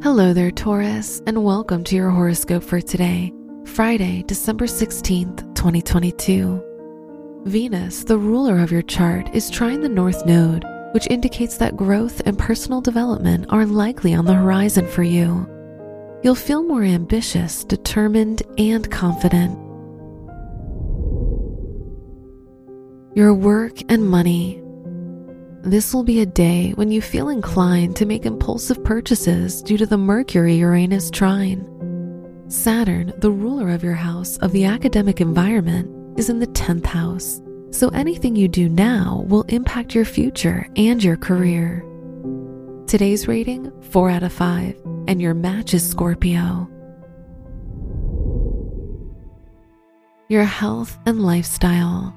Hello there, Taurus, and welcome to your horoscope for today, Friday, December 16th, 2022. Venus, the ruler of your chart, is trining the North Node, which indicates that growth and personal development are likely on the horizon for you. You'll feel more ambitious, determined, and confident. Your work and money. This will be a day when you feel inclined to make impulsive purchases due to the Mercury Uranus trine. Saturn, the ruler of your house of the academic environment, is in the 10th house, so anything you do now will impact your future and your career. Today's rating 4 out of 5, and your match is Scorpio. Your health and lifestyle.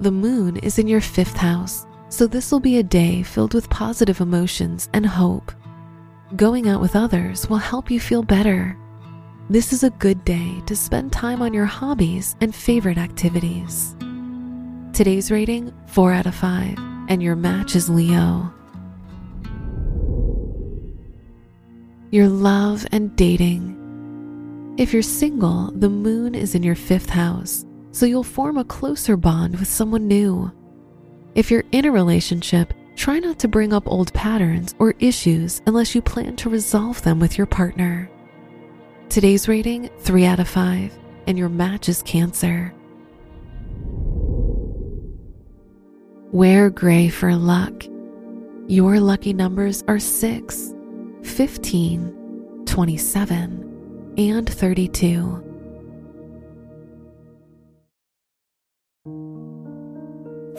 The moon is in your fifth house so this will be a day filled with positive emotions and hope. Going out with others will help you feel better. This is a good day to spend time on your hobbies and favorite activities. Today's rating 4 out of 5, and your match is Leo. Your love and dating. If you're single, the moon is in your fifth house, so you'll form a closer bond with someone new. If you're in a relationship, try not to bring up old patterns or issues unless you plan to resolve them with your partner. Today's rating 3 out of 5, and your match is Cancer. Wear gray for luck. Your lucky numbers are 6, 15, 27, and 32.